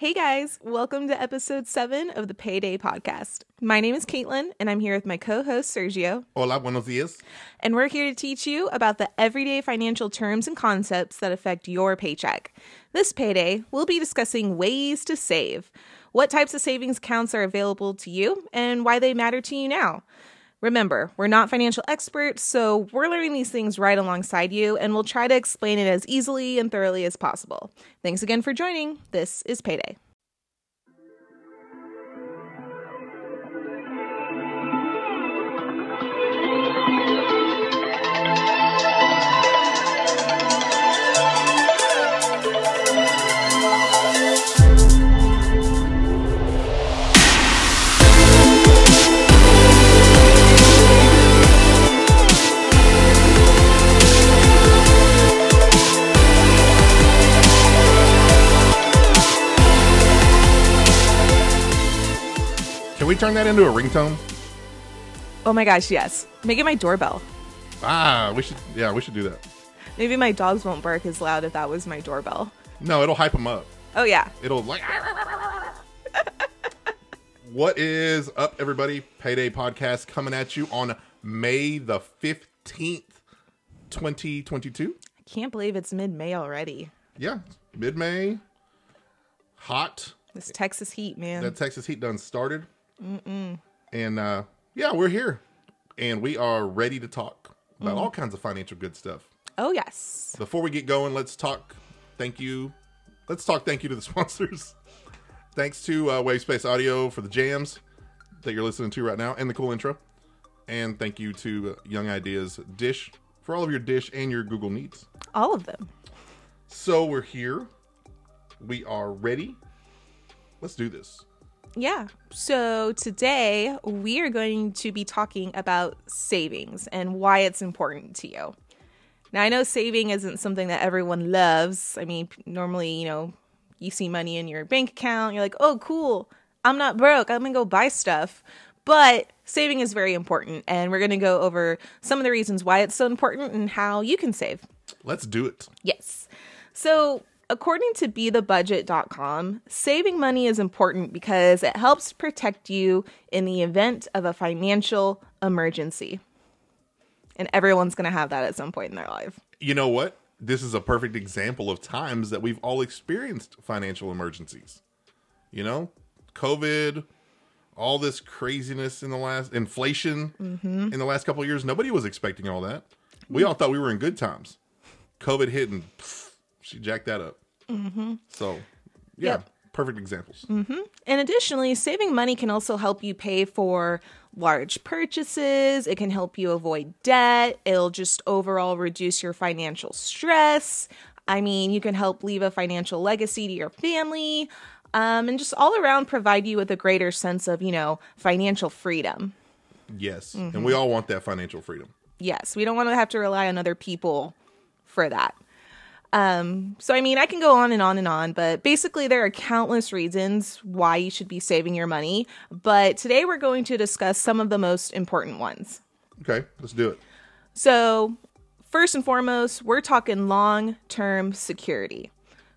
Hey guys, welcome to episode seven of the Payday Podcast. My name is Katelynn, and I'm here with my co host Sergio, Hola, buenos dias. and we're here to teach you about the everyday financial terms and concepts that affect your paycheck. This payday, we'll be discussing ways to save, what types of savings accounts are available to you, and why they matter to you now. Remember, we're not financial experts, so we're learning these things right alongside you, and we'll try to explain it as easily and thoroughly as possible. Thanks again for joining. This is Payday. Turn that into a ringtone? Oh my gosh, yes. Make it my doorbell. Ah, we should. Yeah, we should do that. Maybe my dogs won't bark as loud if that was my doorbell. No, it'll hype them up. Oh, yeah. It'll like. what is up, everybody? Payday podcast coming at you on May the fifteenth, twenty twenty two. I can't believe it's mid May already. Yeah, mid May. Hot. This Texas heat, man. That Texas heat done started. Mm-mm. And uh, yeah, we're here, and we are ready to talk about all kinds of financial good stuff. oh, yes. Before we get going, let's talk. Thank you. Let's talk. Thank you to the sponsors. Thanks to uh, Wavespace Audio for the jams that you're listening to right now and the cool intro. And thank you to uh, Young Ideas Dish for all of your Dish and your Google needs. All of them. So we're here. We are ready. Let's do this. Yeah. So today we are going to be talking about savings and why it's important to you. Now, I know saving isn't something that everyone loves. I mean, normally, you know, you see money in your bank account, you're like, oh, cool. I'm not broke. I'm going to go buy stuff. But saving is very important. And we're going to go over some of the reasons why it's so important and how you can save. Let's do it. Yes. So, according to BeTheBudget.com, saving money is important because it helps protect you in the event of a financial emergency. And everyone's going to have that at some point in their life. You know what? This is a perfect example of times that we've all experienced financial emergencies. You know, COVID, all this craziness in the last inflation mm-hmm. in the last couple of years. Nobody was expecting all that. We all thought we were in good times. COVID hit and pff, she jacked that up. Mm-hmm. So, yeah, Yep. perfect examples. Mm-hmm. And additionally, saving money can also help you pay for large purchases. It can help you avoid debt. It'll just overall reduce your financial stress. I mean, you can help leave a financial legacy to your family um, and just all around provide you with a greater sense of, you know, financial freedom. Yes, and we mm-hmm. all want that financial freedom. Yes, we don't want to have to rely on other people for that. Um, so I mean, I can go on and on and on, but basically there are countless reasons why you should be saving your money. But today we're going to discuss some of the most important ones. Okay, let's do it. So, first and foremost, we're talking long term security.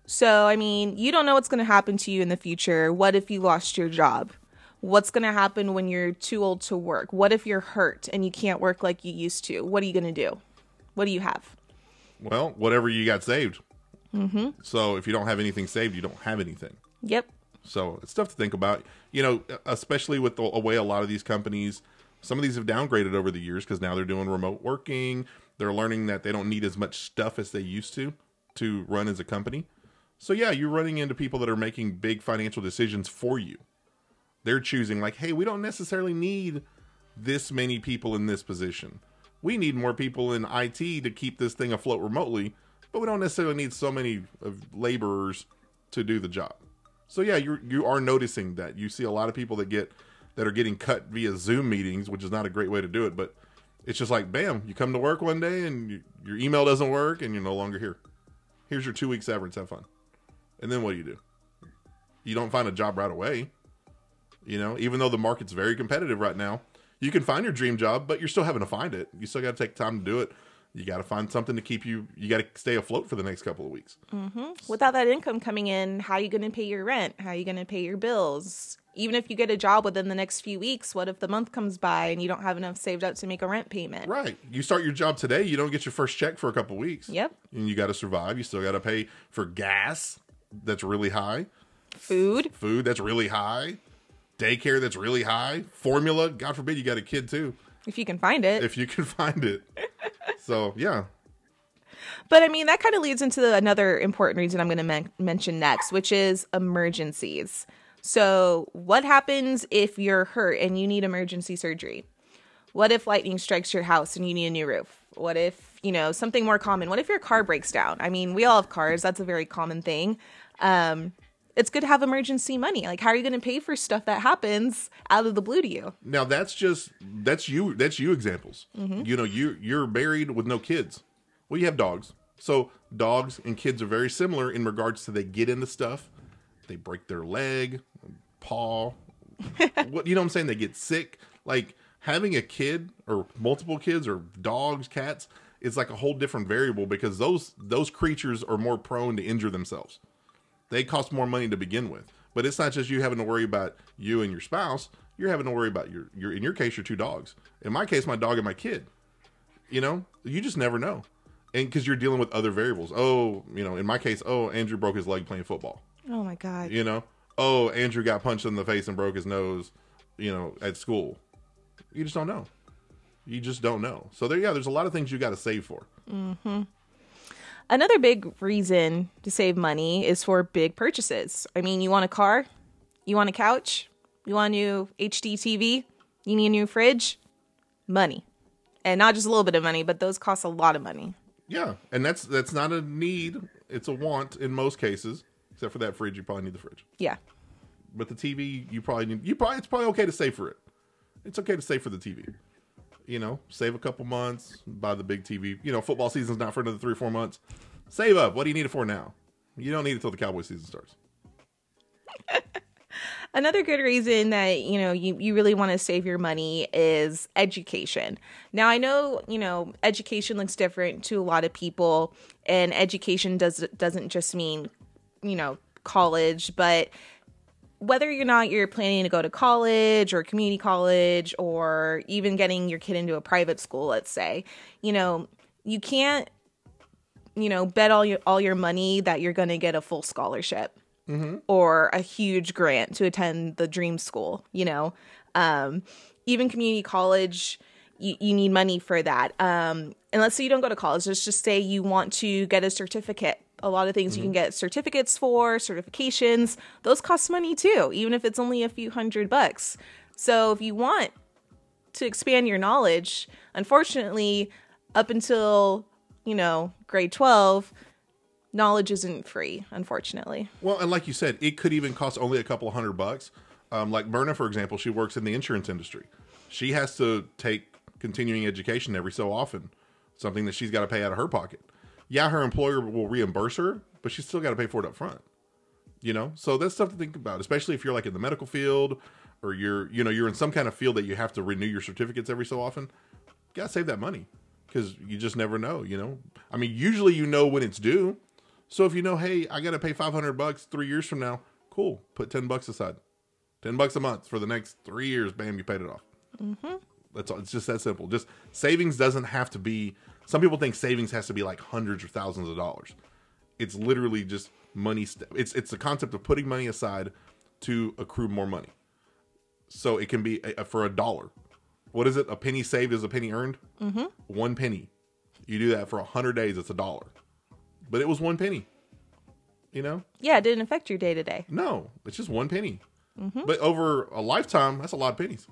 So, I mean, you don't know what's going to happen to you in the future. What if you lost your job? What's going to happen when you're too old to work? What if you're hurt and you can't work like you used to? What are you going to do? What do you have? Well, whatever you got saved. Mm-hmm. So if you don't have anything saved, you don't have anything. Yep. So it's stuff to think about. You know, especially with the way a lot of these companies, some of these have downgraded over the years because now they're doing remote working. They're learning that they don't need as much stuff as they used to to run as a company. So yeah, you're running into people that are making big financial decisions for you. They're choosing like, hey, we don't necessarily need this many people in this position. We need more people in IT to keep this thing afloat remotely, but we don't necessarily need so many laborers to do the job. So yeah, you you are noticing that you see a lot of people that get that are getting cut via Zoom meetings, which is not a great way to do it. But it's just like, bam, you come to work one day and you, your email doesn't work and you're no longer here. Here's your two weeks severance. Have fun. And then what do you do? You don't find a job right away. You know, even though the market's very competitive right now, you can find your dream job, but you're still having to find it. You still got to take time to do it. you got to find something to keep you. You got to stay afloat for the next couple of weeks. Mm-hmm. Without that income coming in, how are you going to pay your rent? How are you going to pay your bills? Even if you get a job within the next few weeks, what if the month comes by and you don't have enough saved up to make a rent payment? Right. You start your job today, you don't get your first check for a couple of weeks. Yep. And you got to survive. You still got to pay for gas that's really high, Food. food that's really high, daycare that's really high, formula. God forbid you got a kid too, If you can find it. if you can find it. so, yeah. But I mean, that kind of leads into another important reason I'm going to men- mention next, which is emergencies. So, what happens if you're hurt and you need emergency surgery? What if lightning strikes your house and you need a new roof? What if, you know, something more common? What if your car breaks down? I mean, we all have cars, that's a very common thing. Um, it's good to have emergency money. Like, how are you going to pay for stuff that happens out of the blue to you? Now that's just that's you that's you examples. Mm-hmm. You know, you you're married with no kids. Well, you have dogs. So dogs and kids are very similar in regards to they get into stuff, they break their leg, paw. what you know what I'm saying? They get sick. Like having a kid or multiple kids or dogs, cats is like a whole different variable because those those creatures are more prone to injure themselves they cost more money to begin with. But it's not just you having to worry about you and your spouse. You're having to worry about your your in your case your two dogs. In my case, my dog and my kid. You know, you just never know, and because you're dealing with other variables. Oh, you know, in my case, oh, Andrew broke his leg playing football. Oh my God. You know, oh, Andrew got punched in the face and broke his nose. You know, at school. You just don't know. You just don't know. So there, yeah, there's a lot of things you got to save for. Mm-hmm. Another big reason to save money is for big purchases. I mean, you want a car, you want a couch, you want a new HD TV, you need a new fridge, money. And not just a little bit of money, but those cost a lot of money. Yeah, and that's that's not a need; it's a want in most cases. Except for that fridge, you probably need the fridge. Yeah. But the TV, you probably need. You probably it's probably okay to save for it. It's okay to save for the TV. You know, save a couple months, buy the big TV. You know, football season's not for another three or four months. Save up. What do you need it for now? You don't need it till the Cowboy season starts. Another good reason that, you know, you, you really want to save your money is education. Now, I know, you know, education looks different to a lot of people, and education does doesn't just mean, you know, college, but whether or not you're planning to go to college or community college or even getting your kid into a private school, let's say, you know, you can't, you know, bet all your all your money that you're going to get a full scholarship or a huge grant to attend the dream school. You know, um, even community college. You, you need money for that. Um, and let's say you don't go to college. Let's just say you want to get a certificate a lot of things you can get certificates for, certifications. Those cost money too, even if it's only a few hundred bucks. So if you want to expand your knowledge, unfortunately, up until, you know, grade 12, knowledge isn't free, unfortunately. Well, and like you said, it could even cost only a couple hundred bucks. Um, like Myrna, for example, she works in the insurance industry. She has to take continuing education every so often, something that she's got to pay out of her pocket. Yeah, her employer will reimburse her, but she's still got to pay for it up front. You know, so that's stuff to think about, especially if you're like in the medical field or you're, you know, you're in some kind of field that you have to renew your certificates every so often. You gotta save that money because you just never know. You know, I mean, usually you know when it's due. So if you know, hey, I got to pay 500 bucks three years from now, cool. Put 10 bucks aside. 10 bucks a month for the next three years. Bam, you paid it off. Mm-hmm. That's all. It's just that simple. Just savings doesn't have to be, some people think savings has to be like hundreds or thousands of dollars. It's literally just money. St- it's, it's the concept of putting money aside to accrue more money. So it can be a, a- for a dollar. What is it? A penny saved is a penny earned? Mm-hmm. One penny. You do that for a hundred days, it's a dollar. But it was one penny. You know? Yeah, it didn't affect your day to day. No, it's just one penny. But over a lifetime, that's a lot of pennies.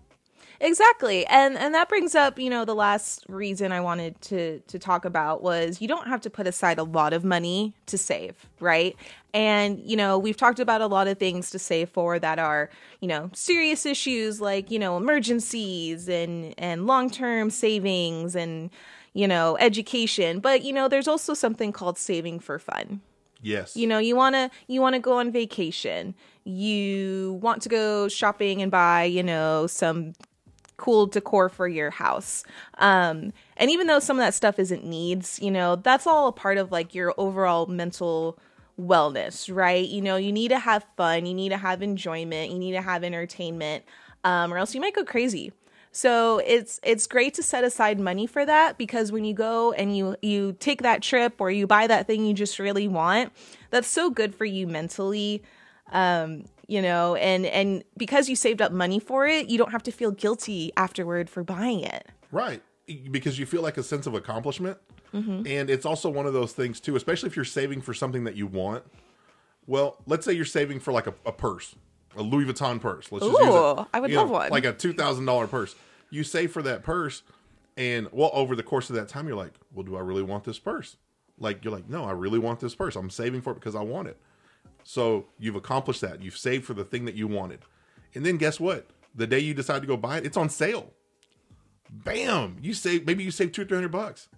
Exactly. And and that brings up, you know, the last reason I wanted to to talk about was you don't have to put aside a lot of money to save, right? And, you know, we've talked about a lot of things to save for that are, you know, serious issues like, you know, emergencies and and long-term savings and, you know, education. But, you know, there's also something called saving for fun Yes. you know you want to you want to go on vacation you want to go shopping and buy you know some cool decor for your house. Um, and even though some of that stuff isn't needs, you know, that's all a part of like your overall mental wellness, right? You know, you need to have fun, you need to have enjoyment, you need to have entertainment, um, or else you might go crazy. So it's it's great to set aside money for that because when you go and you you take that trip or you buy that thing you just really want, that's so good for you mentally. Um, you know, and and because you saved up money for it, you don't have to feel guilty afterward for buying it. Right. Because you feel like a sense of accomplishment. Mm-hmm. And it's also one of those things too, especially if you're saving for something that you want. Well, let's say you're saving for like a, a purse, a Louis Vuitton purse. Let's just use Ooh, it. I would You love one. Like a two thousand dollar purse. You save for that purse, and well, over the course of that time, you're like, well, do I really want this purse? Like you're like, no, I really want this purse. I'm saving for it because I want it. So you've accomplished that. You've saved for the thing that you wanted. And then guess what? The day you decide to go buy it, it's on sale. Bam! You save maybe you save two or three hundred bucks.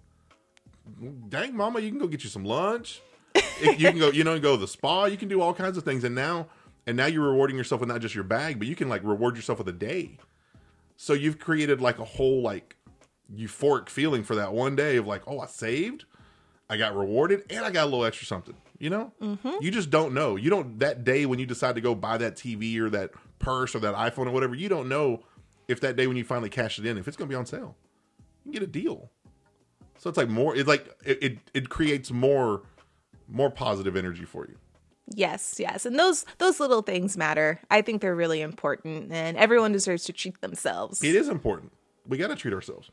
Dang, mama, you can go get you some lunch. You can go, you know, go to the spa. You can do all kinds of things. And now, and now you're rewarding yourself with not just your bag, but you can like reward yourself with a day. So you've created like a whole like euphoric feeling for that one day of like, oh, I saved, I got rewarded, and I got a little extra something. You know, mm-hmm. you just don't know. You don't that day when you decide to go buy that TV or that purse or that iPhone or whatever. You don't know if that day when you finally cash it in, if it's going to be on sale. You can get a deal. So it's like more. It's like it, it it creates more more positive energy for you. Yes, yes. And those those little things matter. I think they're really important and everyone deserves to treat themselves. It is important. We got to treat ourselves.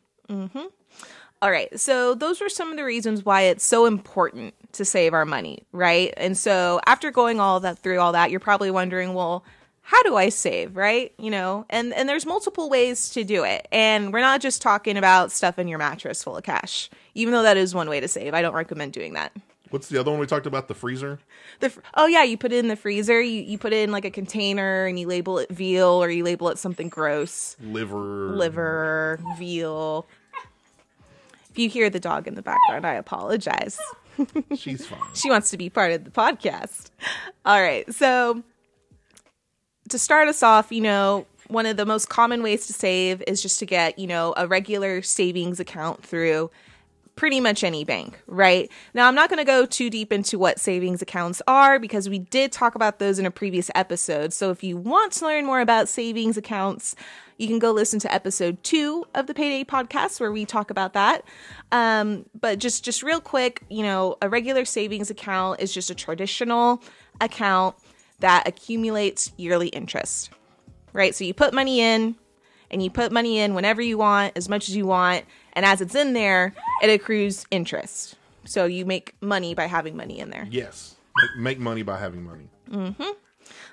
All right. So those were some of the reasons why it's so important to save our money, right? And so after going all that through all that, you're probably wondering, well, how do I save, right? You know, and and there's multiple ways to do it. And we're not just talking about stuff in your mattress full of cash. Even though that is one way to save. I don't recommend doing that. What's the other one we talked about? The freezer. The fr- oh yeah, you put it in the freezer. You you put it in like a container and you label it veal or you label it something gross. liver Liver, veal. If you hear the dog in the background, I apologize. she's fine She wants to be part of the podcast. All right. So to start us off, you know, one of the most common ways to save is just to get, you know, a regular savings account through pretty much any bank, right? Now, I'm not going to go too deep into what savings accounts are because we did talk about those in a previous episode. So if you want to learn more about savings accounts, you can go listen to episode two of the Payday podcast where we talk about that. Um, but just just real quick, you know, a regular savings account is just a traditional account that accumulates yearly interest, right? So you put money in, and you put money in whenever you want, as much as you want, and as it's in there, it accrues interest. So you make money by having money in there. yes make, make money by having money Mhm.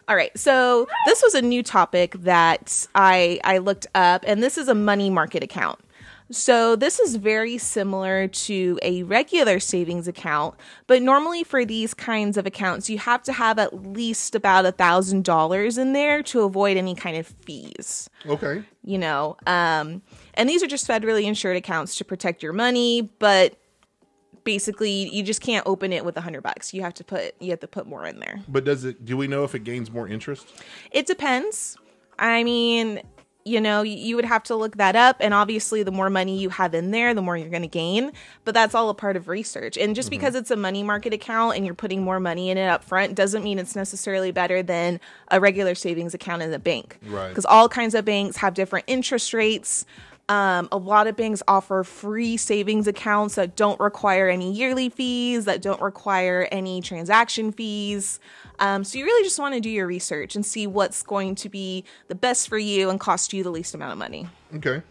All right. So this was a new topic that I I looked up and this is a money market account. So this is very similar to a regular savings account, but normally for these kinds of accounts, you have to have at least about a thousand dollars in there to avoid any kind of fees. okay. you know um and these are just federally insured accounts to protect your money but basically you just can't open it with a hundred bucks. You have to put you have to put more in there. But does it do we know if it gains more interest? It depends. I mean you know you, would have to look that up and obviously the more money you have in there the more you're going to gain but that's all a part of research and just mm-hmm. because it's a money market account and you're putting more money in it up front doesn't mean it's necessarily better than a regular savings account in the bank Right. because all kinds of banks have different interest rates um, a lot of banks offer free savings accounts that don't require any yearly fees, that don't require any transaction fees. Um, so you really just want to do your research and see what's going to be the best for you and cost you the least amount of money. okay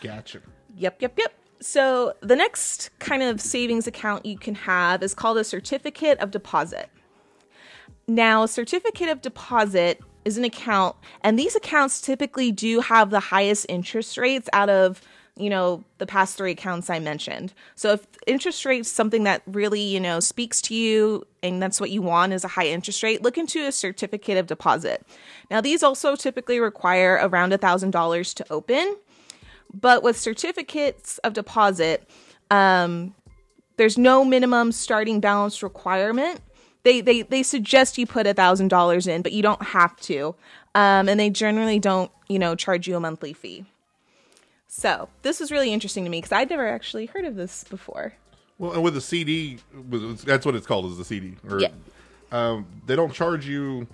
gotcha Yep, yep, yep. So the next kind of savings account you can have is called a certificate of deposit. Now, a certificate of deposit is an account, and these accounts typically do have the highest interest rates out of you know the past three accounts I mentioned. So if interest rate's something that really you know speaks to you and that's what you want is a high interest rate, look into a certificate of deposit. Now these also typically require around a thousand dollars to open, but with certificates of deposit, um, there's no minimum starting balance requirement. They they they suggest you put a thousand dollars in, but you don't have to. Um, and they generally don't, you know, charge you a monthly fee. So this was really interesting to me because I'd never actually heard of this before. Well, and with the CD, that's what it's called is the CD. Or, Yeah. um, they don't charge you,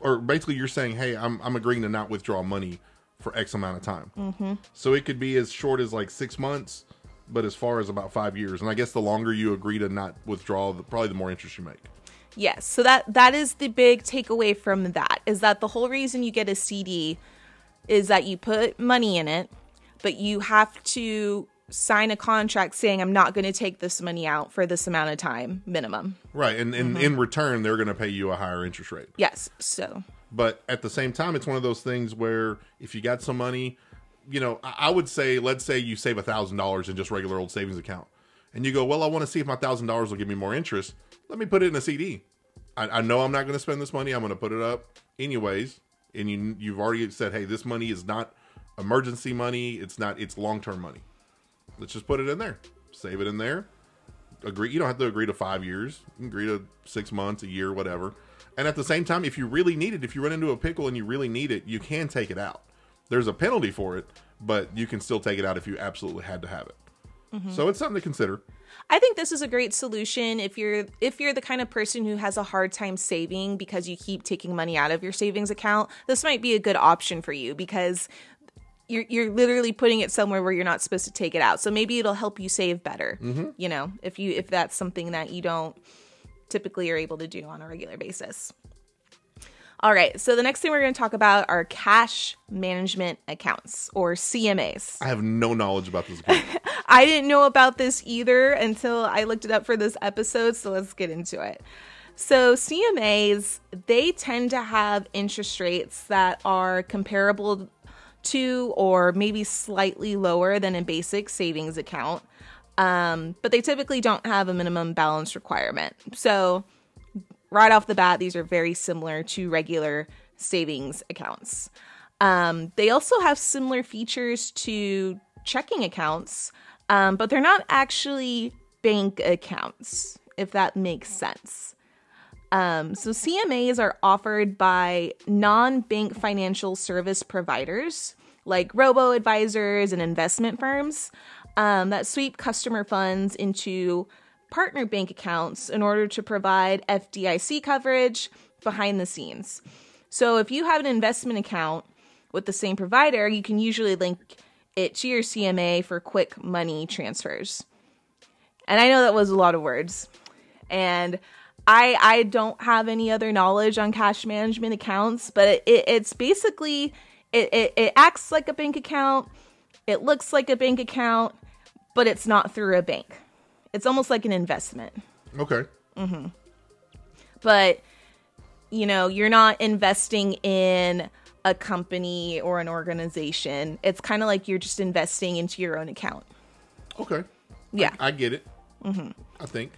or basically you're saying, hey, I'm, I'm agreeing to not withdraw money for X amount of time. Mm-hmm. So it could be as short as like six months, but as far as about five years. And I guess the longer you agree to not withdraw, the, probably the more interest you make. Yes, so that that is the big takeaway from that is that the whole reason you get a CD is that you put money in it, but you have to sign a contract saying I'm not going to take this money out for this amount of time minimum. Right. And, and mm-hmm. in return, they're going to pay you a higher interest rate. Yes, so But at the same time, it's one of those things where if you got some money, you know, I I would say, let's say you save a thousand dollars in just regular old savings account, and you go, well, I want to see if my thousand dollars will give me more interest. Let me put it in a CD. I, I know I'm not going to spend this money. I'm going to put it up anyways. And you you've already said, hey, this money is not emergency money. It's not. It's long term money. Let's just put it in there. Save it in there. Agree. You don't have to agree to five years. Agree to six months, a year, whatever. And at the same time, if you really need it, if you run into a pickle and you really need it, you can take it out. There's a penalty for it, but you can still take it out if you absolutely had to have it. So it's something to consider. I think this is a great solution if you're if you're the kind of person who has a hard time saving because you keep taking money out of your savings account. This might be a good option for you because you're you're literally putting it somewhere where you're not supposed to take it out. So maybe it'll help you save better. Mm-hmm. You know, if you if that's something that you don't typically are able to do on a regular basis. All right, so the next thing we're going to talk about are cash management accounts or CMAs. I have no knowledge about this. I didn't know about this either until I looked it up for this episode, so let's get into it. So, CMAs, they tend to have interest rates that are comparable to or maybe slightly lower than a basic savings account. Um, but they typically don't have a minimum balance requirement. So, right off the bat, these are very similar to regular savings accounts. Um, they also have similar features to checking accounts, um, but they're not actually bank accounts, if that makes sense. Um, so CMAs are offered by non-bank financial service providers like robo advisors and investment firms um, that sweep customer funds into partner bank accounts in order to provide FDIC coverage behind the scenes. So if you have an investment account with the same provider, you can usually link it to your CMA for quick money transfers. And I know that was a lot of words. And I I don't have any other knowledge on cash management accounts, but it, it, it's basically it, it, it acts like a bank account. It looks like a bank account, but it's not through a bank. It's almost like an investment. Okay. But you know, you're not investing in a company or an organization. It's kind of like you're just investing into your own account. Okay. Yeah. I get it. Mm-hmm. I think.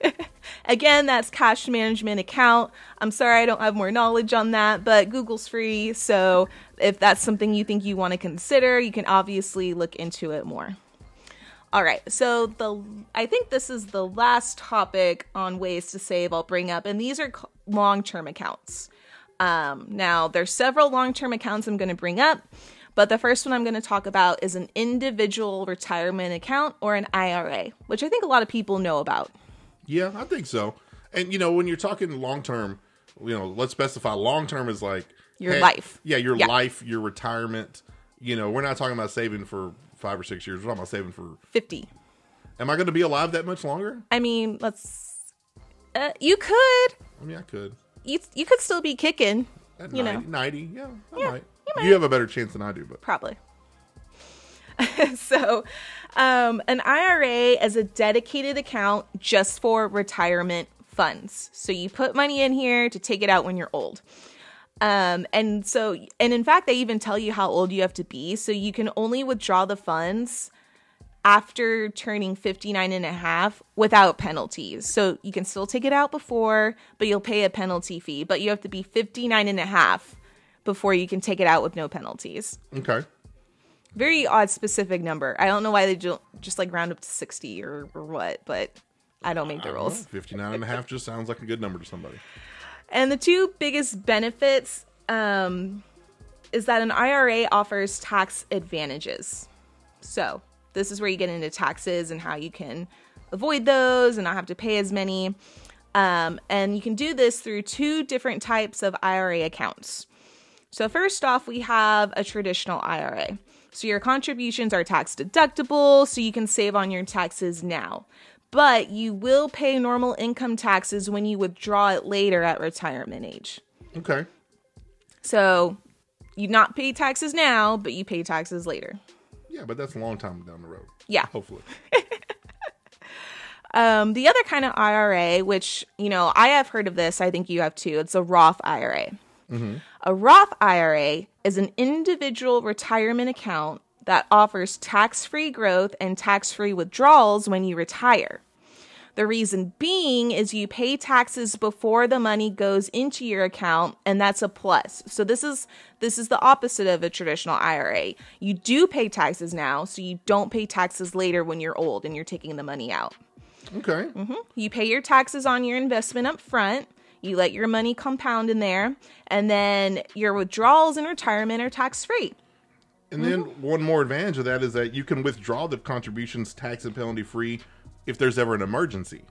Again, that's cash management account. I'm sorry I don't have more knowledge on that, but Google's free. So if that's something you think you want to consider, you can obviously look into it more. All right. So the I think this is the last topic on ways to save I'll bring up and these are long-term accounts. Um, now, there's several long-term accounts I'm going to bring up, but the first one I'm going to talk about is an individual retirement account or an IRA, which I think a lot of people know about. Yeah, I think so. And you know, when you're talking long term, you know, let's specify long term is like Your life. Yeah, your Yeah. life, your retirement. You know, we're not talking about saving for five or six years. What am I saving for. 50. Am I going to be alive that much longer? I mean, let's. Uh, you could. I mean, I could. You you could still be kicking. At You 90, know. 90 yeah, I Yeah, might. you You, have a better chance than I do, but Probably. so, um, an IRA is a dedicated account just for retirement funds. So you put money in here to take it out when you're old. Um, and so, and in fact, they even tell you how old you have to be. So you can only withdraw the funds after turning 59 and a half without penalties. So you can still take it out before, but you'll pay a penalty fee. But you have to be 59 and a half before you can take it out with no penalties. okay. Very odd specific number. I don't know why they don't just like round up to 60 or, or what, but I don't make the rules. 59 and a half just sounds like a good number to somebody. And the two biggest benefits um, is that an IRA offers tax advantages. So, this is where you get into taxes and how you can avoid those and not have to pay as many. Um, and you can do this through two different types of IRA accounts. So, first off, we have a traditional IRA. So, your contributions are tax deductible, so you can save on your taxes now. But you will pay normal income taxes when you withdraw it later at retirement age. Okay. So, you not pay taxes now, but you pay taxes later. Yeah, but that's a long time down the road. Yeah. Hopefully. Um, the other kind of IRA, which, you know, I have heard of this, I think you have too, it's a Roth IRA. A Roth IRA is an individual retirement account that offers tax free growth and tax free withdrawals when you retire. The reason being is you pay taxes before the money goes into your account and that's a plus. So this is this is the opposite of a traditional IRA. You do pay taxes now, so you don't pay taxes later when you're old and you're taking the money out. Okay. Mm-hmm. You pay your taxes on your investment up front. You let your money compound in there, and then your withdrawals in retirement are tax free. And then one more advantage of that is that you can withdraw the contributions tax and penalty free if there's ever an emergency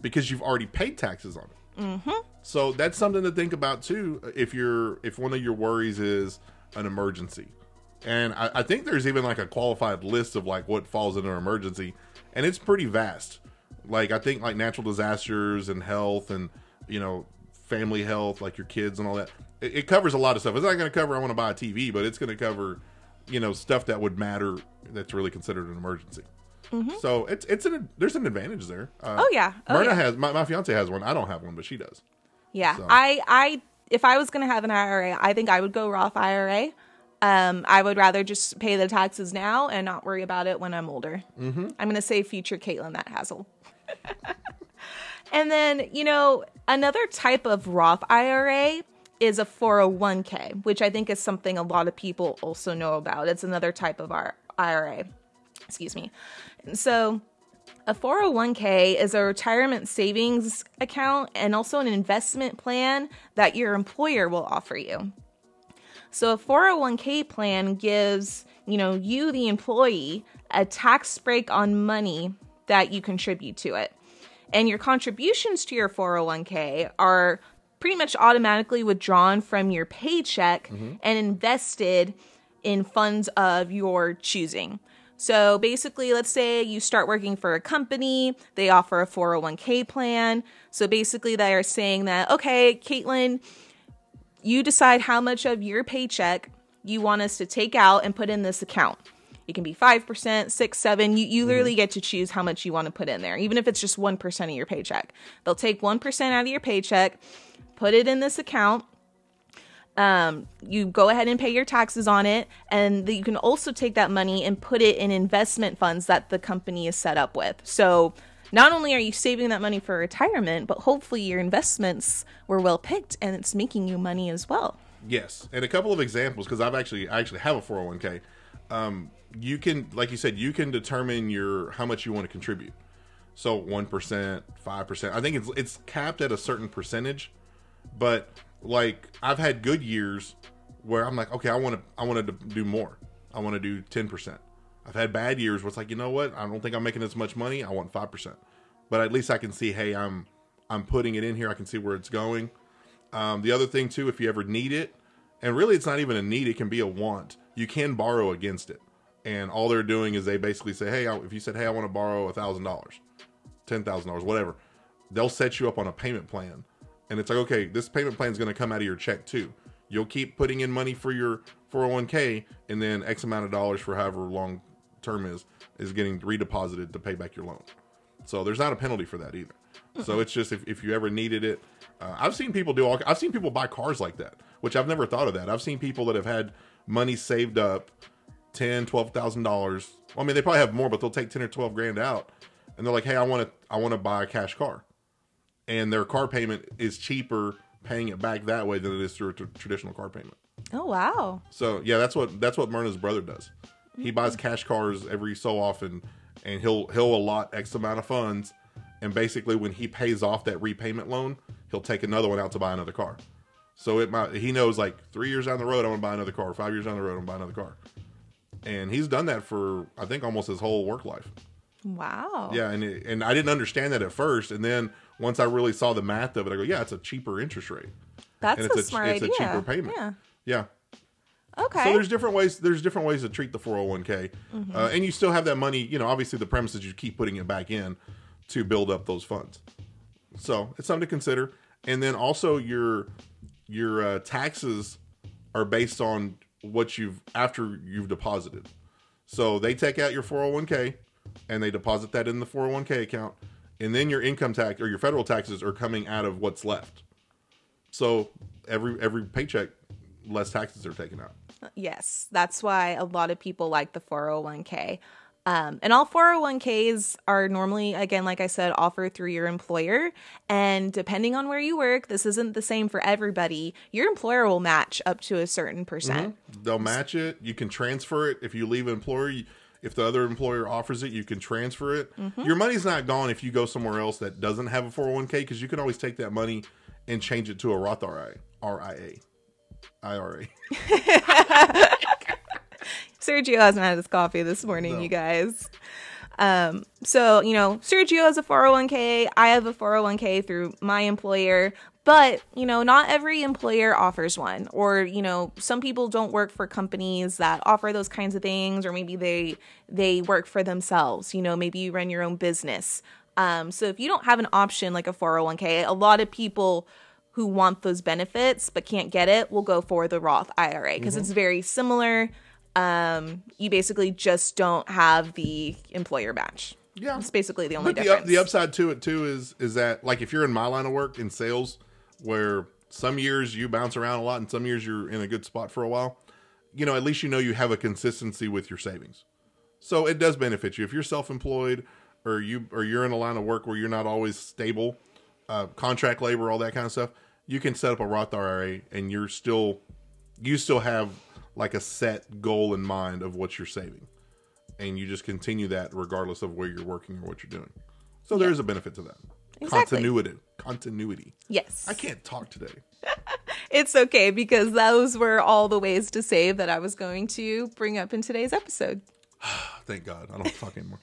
because you've already paid taxes on it. Mm-hmm. So that's something to think about too. If you're if one of your worries is an emergency, and I, I think there's even like a qualified list of like what falls into an emergency, and it's pretty vast. Like I think like natural disasters and health and you know family health, like your kids and all that. It, it covers a lot of stuff. It's not going to cover I want to buy a TV, but it's going to cover you know stuff that would matter that's really considered an emergency. So it's it's an there's an advantage there. Uh, Mm-hmm. Oh, yeah. Oh, Myrna yeah. has my, my fiance has one. I don't have one, but she does. Yeah, So- I, I, if I was gonna have an IRA, I think I would go Roth IRA. Um, I would rather just pay the taxes now and not worry about it when I'm older. Mm-hmm. I'm gonna say future Katelynn that hassle. and then you know another type of Roth IRA is a 401k, which I think is something a lot of people also know about. It's another type of our IRA. Excuse me. So a 401k is a retirement savings account and also an investment plan that your employer will offer you. So a 401k plan gives, you know, you the employee a tax break on money that you contribute to it. And your contributions to your 401k are pretty much automatically withdrawn from your paycheck mm-hmm. and invested in funds of your choosing. So basically, let's say you start working for a company, they offer a 401k plan. So basically, they are saying that, okay, Katelynn, you decide how much of your paycheck you want us to take out and put in this account. It can be 5%, 6, 7. You, you mm-hmm. literally get to choose how much you want to put in there, even if it's just 1% of your paycheck. They'll take 1% out of your paycheck, put it in this account. Um, you go ahead and pay your taxes on it, and you can also take that money and put it in investment funds that the company is set up with. So not only are you saving that money for retirement, but hopefully your investments were well picked and it's making you money as well. Yes, and a couple of examples because I've actually I actually have a 401k. Um, you can, like you said, you can determine your how much you want to contribute. So one percent, five percent. I think it's it's capped at a certain percentage, but like I've had good years where I'm like, okay, I want to I want to do more. I want to do ten percent. I've had bad years where it's like, you know what? I don't think I'm making as much money. I want five percent, but at least I can see, hey, I'm I'm putting it in here. I can see where it's going. Um, the other thing too, if you ever need it, and really it's not even a need, it can be a want. You can borrow against it, and all they're doing is they basically say, hey, if you said, hey, I want to borrow a thousand dollars, ten thousand dollars, whatever, they'll set you up on a payment plan, and it's like, okay, this payment plan is going to come out of your check too. You'll keep putting in money for your 401k, and then X amount of dollars for however long term is is getting redeposited to pay back your loan. So there's not a penalty for that either. So it's just if, if you ever needed it, uh, I've seen people do all. I've seen people buy cars like that, which I've never thought of that. I've seen people that have had money saved up, ten, twelve thousand dollars. I mean, they probably have more, but they'll take ten or twelve grand out, and they're like, "Hey, I want to, I want to buy a cash car," and their car payment is cheaper paying it back that way than it is through a tr- traditional car payment. Oh, wow. So yeah, that's what that's what Myrna's brother does. He buys cash cars every so often, and he'll he'll allot X amount of funds, and basically when he pays off that repayment loan, he'll take another one out to buy another car. So it might he knows like three years down the road I'm gonna buy another car, five years down the road I want to buy another car. and he's done that for I think almost his whole work life. Wow. Yeah, and it, and I didn't understand that at first, and then once I really saw the math of it, I go, yeah, it's a cheaper interest rate, That's and a it's a smart it's idea. a cheaper payment. Yeah. Yeah. Okay. So there's different ways. There's different ways to treat the 401k, Mm-hmm. uh, and you still have that money. You know, obviously the premise is you keep putting it back in to build up those funds. So it's something to consider. And then also your your uh, taxes are based on what you've after you've deposited. So they take out your 401k and they deposit that in the 401k account, and then your income tax or your federal taxes are coming out of what's left. So every every paycheck, less taxes are taken out. Yes, that's why a lot of people like the 401k. Um, and all 401ks are normally, again, like I said, offered through your employer. And depending on where you work, this isn't the same for everybody. Your employer will match up to a certain percent. They'll match it. You can transfer it if you leave an employer. you- If the other employer offers it, you can transfer it. Your money's not gone if you go somewhere else that doesn't have a 401k because you can always take that money and change it to a Roth RIA. RIA. IRA. Sergio hasn't had his coffee this morning, you guys. Um, so, you know, Sergio has a 401k. I have a 401k through my employer. But, you know, not every employer offers one. Or, you know, some people don't work for companies that offer those kinds of things, or maybe they they work for themselves. You know, maybe you run your own business. Um, so if you don't have an option like a 401k, a lot of people who want those benefits but can't get it will go for the Roth IRA because it's very similar. Um, you basically just don't have the employer match. Yeah. It's basically the only But the, difference. up, the upside to it too is is that like if you're in my line of work in sales, where some years you bounce around a lot and some years you're in a good spot for a while, you know at least you know you have a consistency with your savings. So it does benefit you if you're self-employed or you or you're in a line of work where you're not always stable, uh, contract labor, all that kind of stuff. You can set up a Roth IRA and you're still you still have like a set goal in mind of what you're saving and you just continue that regardless of where you're working or what you're doing. So there's a benefit to that. Exactly. Continuity. Continuity. yes. I can't talk today. It's okay because those were all the ways to save that I was going to bring up in today's episode. Thank God. I don't talk anymore.